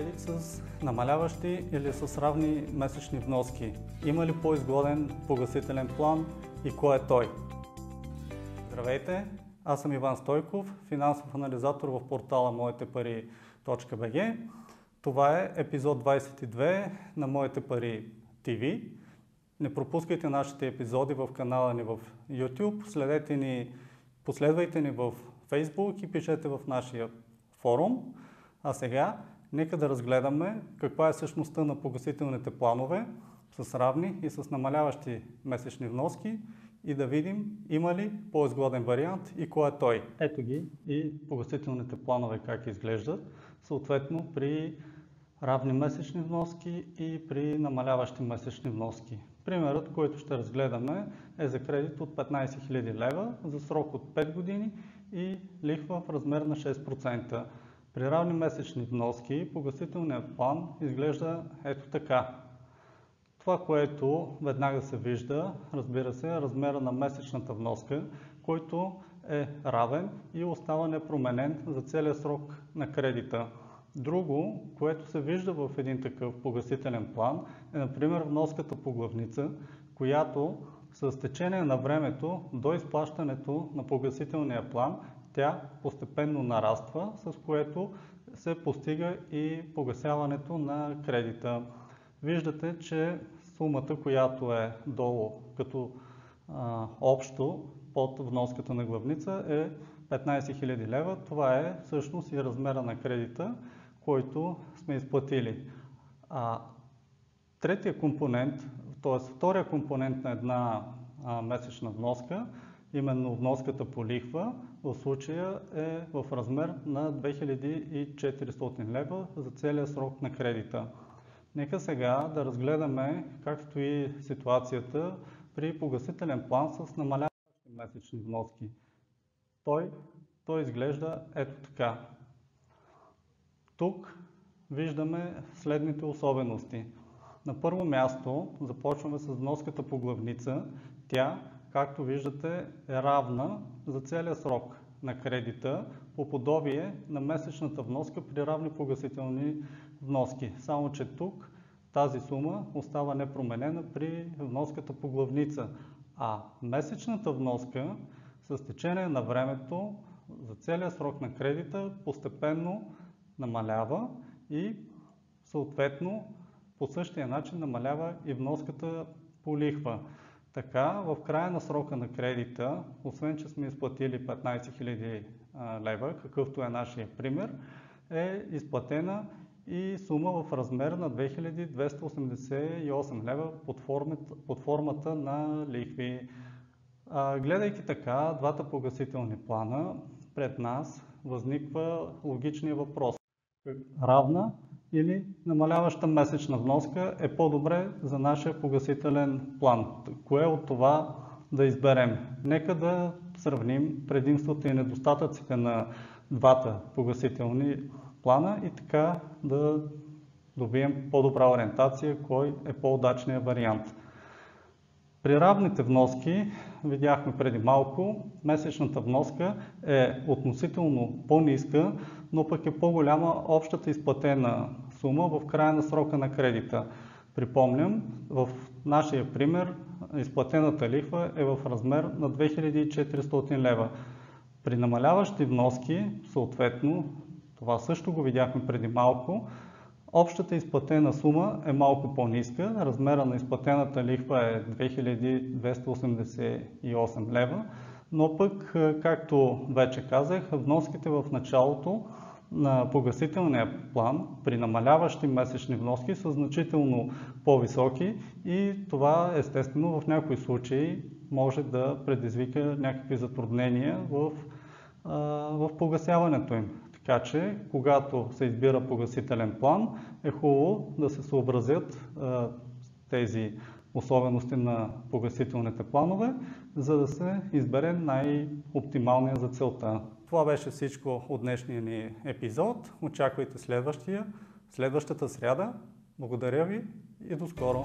кредит с намаляващи или с равни месечни вноски? Има ли по-изгоден погасителен план и кой е той? Здравейте, аз съм Иван Стойков, финансов анализатор в портала моетепари.bg. Това е епизод 22 на Моите пари TV. Не пропускайте нашите епизоди в канала ни в YouTube, следете ни, последвайте ни в Facebook и пишете в нашия форум. А сега нека да разгледаме каква е същността на погасителните планове с равни и с намаляващи месечни вноски и да видим има ли по-изгоден вариант и кой е той. Ето ги и погасителните планове как изглеждат, съответно при равни месечни вноски и при намаляващи месечни вноски. Примерът, който ще разгледаме е за кредит от 15 000 лева за срок от 5 години и лихва в размер на 6%. При равни месечни вноски погасителният план изглежда ето така. Това, което веднага се вижда, разбира се, е размера на месечната вноска, който е равен и остава непроменен за целия срок на кредита. Друго, което се вижда в един такъв погасителен план, е например вноската по главница, която с течение на времето до изплащането на погасителния план тя постепенно нараства, с което се постига и погасяването на кредита. Виждате, че сумата, която е долу като а, общо под вноската на главница е 15 000 лева. Това е всъщност и размера на кредита, който сме изплатили. А, третия компонент, т.е. втория компонент на една а, месечна вноска, именно вноската по лихва, в случая е в размер на 2400 лева за целия срок на кредита. Нека сега да разгледаме как стои ситуацията при погасителен план с намаляващи месечни вноски. Той, той изглежда ето така. Тук виждаме следните особености. На първо място започваме с вноската по главница. Тя, както виждате, е равна за целия срок на кредита по подобие на месечната вноска при равни погасителни вноски. Само, че тук тази сума остава непроменена при вноската по главница, а месечната вноска с течение на времето за целия срок на кредита постепенно намалява и съответно по същия начин намалява и вноската по лихва. Така, в края на срока на кредита, освен че сме изплатили 15 000 лева, какъвто е нашия пример, е изплатена и сума в размер на 2288 лева под формата, под формата на лихви. гледайки така двата погасителни плана, пред нас възниква логичния въпрос. Равна или намаляваща месечна вноска е по-добре за нашия погасителен план. Кое от това да изберем? Нека да сравним предимствата и недостатъците на двата погасителни плана и така да добием по-добра ориентация, кой е по-удачният вариант. При равните вноски, видяхме преди малко, месечната вноска е относително по-ниска, но пък е по-голяма общата изплатена сума в края на срока на кредита. Припомням, в нашия пример изплатената лихва е в размер на 2400 лева. При намаляващи вноски, съответно, това също го видяхме преди малко, общата изплатена сума е малко по-ниска. Размера на изплатената лихва е 2288 лева, но пък, както вече казах, вноските в началото на погасителния план при намаляващи месечни вноски са значително по-високи и това естествено в някои случаи може да предизвика някакви затруднения в, в погасяването им. Така че, когато се избира погасителен план, е хубаво да се съобразят тези особености на погасителните планове, за да се избере най-оптималния за целта. Това беше всичко от днешния ни епизод. Очаквайте следващия, следващата сряда. Благодаря ви и до скоро!